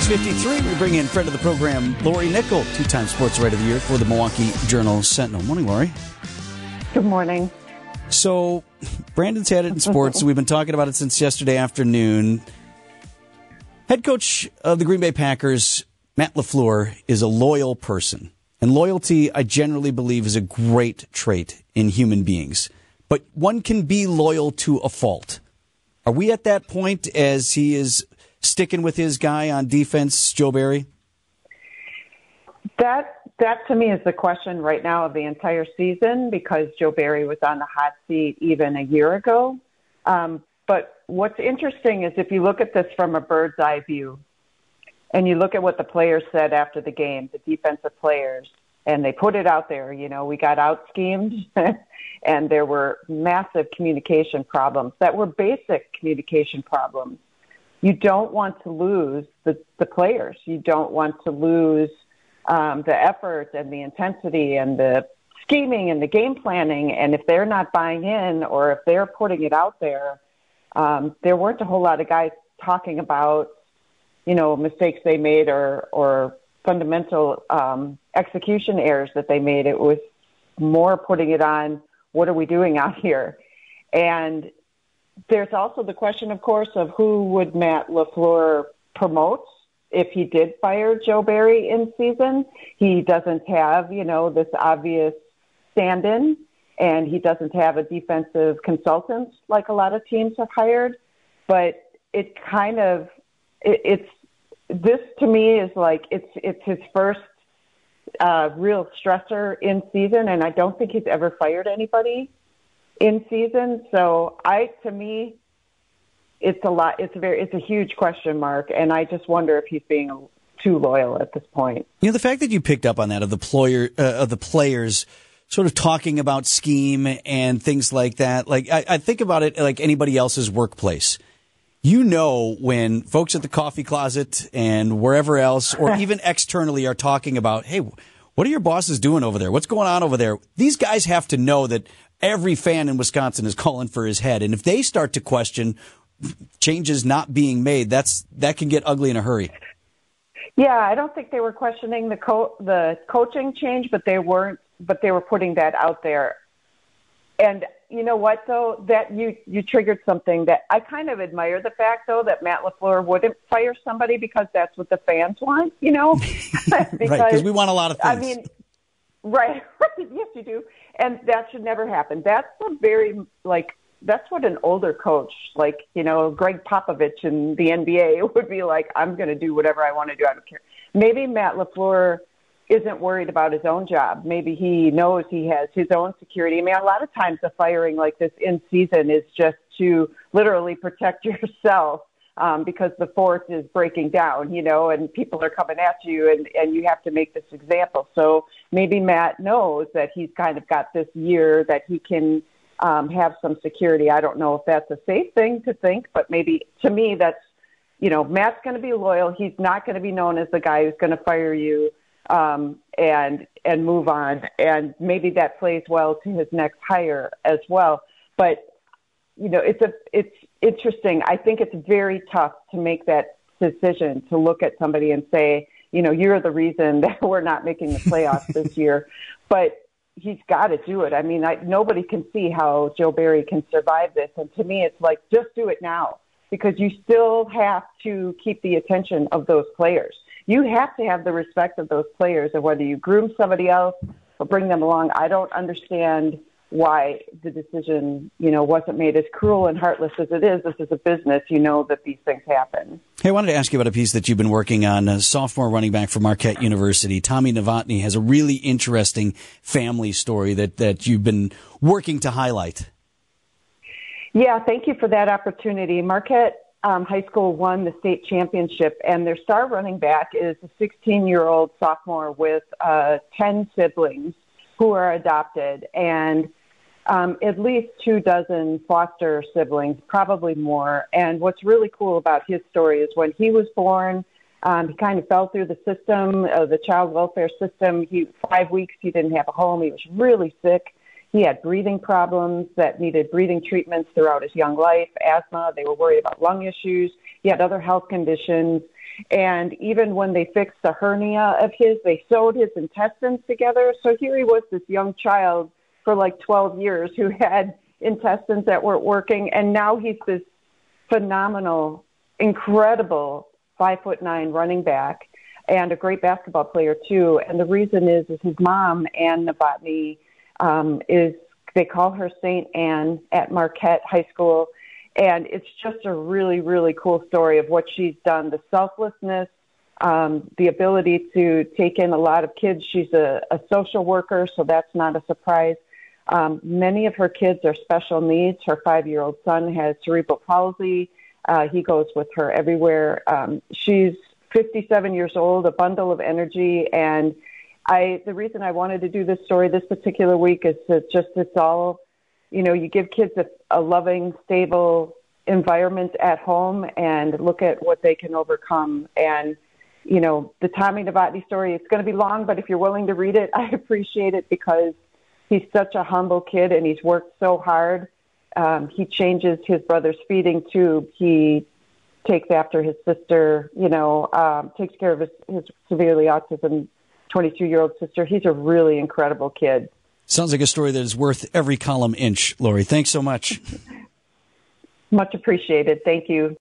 653, we bring in friend of the program, Lori Nickel, two-time Sports Writer of the Year for the Milwaukee Journal Sentinel. Morning, Lori. Good morning. So, Brandon's had it in sports. We've been talking about it since yesterday afternoon. Head coach of the Green Bay Packers, Matt LaFleur, is a loyal person. And loyalty, I generally believe, is a great trait in human beings. But one can be loyal to a fault. Are we at that point as he is sticking with his guy on defense, Joe Barry? That that to me is the question right now of the entire season because Joe Barry was on the hot seat even a year ago. Um, but what's interesting is if you look at this from a bird's eye view, and you look at what the players said after the game, the defensive players, and they put it out there. You know, we got out schemed, and there were massive communication problems that were basic communication problems you don't want to lose the, the players. You don't want to lose um, the effort and the intensity and the scheming and the game planning. And if they're not buying in or if they're putting it out there, um, there weren't a whole lot of guys talking about, you know, mistakes they made or, or fundamental um, execution errors that they made. It was more putting it on what are we doing out here? And there's also the question, of course, of who would Matt LaFleur promote if he did fire Joe Barry in season. He doesn't have, you know, this obvious stand in, and he doesn't have a defensive consultant like a lot of teams have hired. But it kind of, it, it's, this to me is like it's it's his first uh, real stressor in season, and I don't think he's ever fired anybody in season. So I, to me, it's a lot. It's a very, it's a huge question mark, and I just wonder if he's being too loyal at this point. You know, the fact that you picked up on that of the player uh, of the players sort of talking about scheme and things like that. Like I, I think about it like anybody else's workplace. You know when folks at the coffee closet and wherever else, or even externally, are talking about, hey, what are your bosses doing over there? What's going on over there? These guys have to know that every fan in Wisconsin is calling for his head. And if they start to question changes not being made, that's that can get ugly in a hurry. Yeah, I don't think they were questioning the co- the coaching change, but they weren't. But they were putting that out there. And you know what though? That you you triggered something that I kind of admire the fact though that Matt LaFleur wouldn't fire somebody because that's what the fans want. You know, because, right? Because we want a lot of things. I mean, right? yes, you do and that should never happen. That's a very like that's what an older coach like you know Gregg Popovich in the NBA would be like. I'm going to do whatever I want to do. I don't care. Maybe Matt LaFleur isn't worried about his own job. Maybe he knows he has his own security. I mean, a lot of times the firing like this in season is just to literally protect yourself um, because the force is breaking down, you know, and people are coming at you, and and you have to make this example. So maybe Matt knows that he's kind of got this year that he can um, have some security. I don't know if that's a safe thing to think, but maybe to me that's, you know, Matt's going to be loyal. He's not going to be known as the guy who's going to fire you um, and and move on. And maybe that plays well to his next hire as well. But you know, it's a it's interesting. I think it's very tough to make that decision to look at somebody and say, you know, you're the reason that we're not making the playoffs this year. But he's got to do it. I mean, I, nobody can see how Joe Barry can survive this. And to me, it's like, just do it now because you still have to keep the attention of those players. You have to have the respect of those players, and whether you groom somebody else or bring them along. I don't understand why the decision, you know, wasn't made as cruel and heartless as it is. This is a business. You know that these things happen. Hey, I wanted to ask you about a piece that you've been working on. A sophomore running back for Marquette University, Tommy Novotny, has a really interesting family story that, that you've been working to highlight. Yeah, thank you for that opportunity. Marquette um, High School won the state championship, and their star running back is a 16 year old sophomore with uh, 10 siblings who are adopted. And um, at least two dozen foster siblings, probably more. And what's really cool about his story is when he was born, um, he kind of fell through the system, uh, the child welfare system. He five weeks he didn't have a home. He was really sick. He had breathing problems that needed breathing treatments throughout his young life, asthma. They were worried about lung issues. He had other health conditions. And even when they fixed the hernia of his, they sewed his intestines together. So here he was, this young child for like 12 years who had intestines that weren't working. And now he's this phenomenal, incredible five foot nine running back and a great basketball player too. And the reason is, is his mom, Ann Novotny, um, is they call her Saint Anne at Marquette High School, and it's just a really, really cool story of what she's done. The selflessness, um, the ability to take in a lot of kids. She's a, a social worker, so that's not a surprise. Um, many of her kids are special needs. Her five-year-old son has cerebral palsy. Uh, he goes with her everywhere. Um, she's 57 years old, a bundle of energy, and I. The reason I wanted to do this story this particular week is that just it's all, you know, you give kids a, a loving, stable environment at home, and look at what they can overcome. And you know, the Tommy Novotny story. It's going to be long, but if you're willing to read it, I appreciate it because he's such a humble kid and he's worked so hard. Um, he changes his brother's feeding tube. He takes after his sister, you know, um, takes care of his, his severely autism 22 year old sister. He's a really incredible kid. Sounds like a story that is worth every column inch, Lori. Thanks so much. much appreciated. Thank you.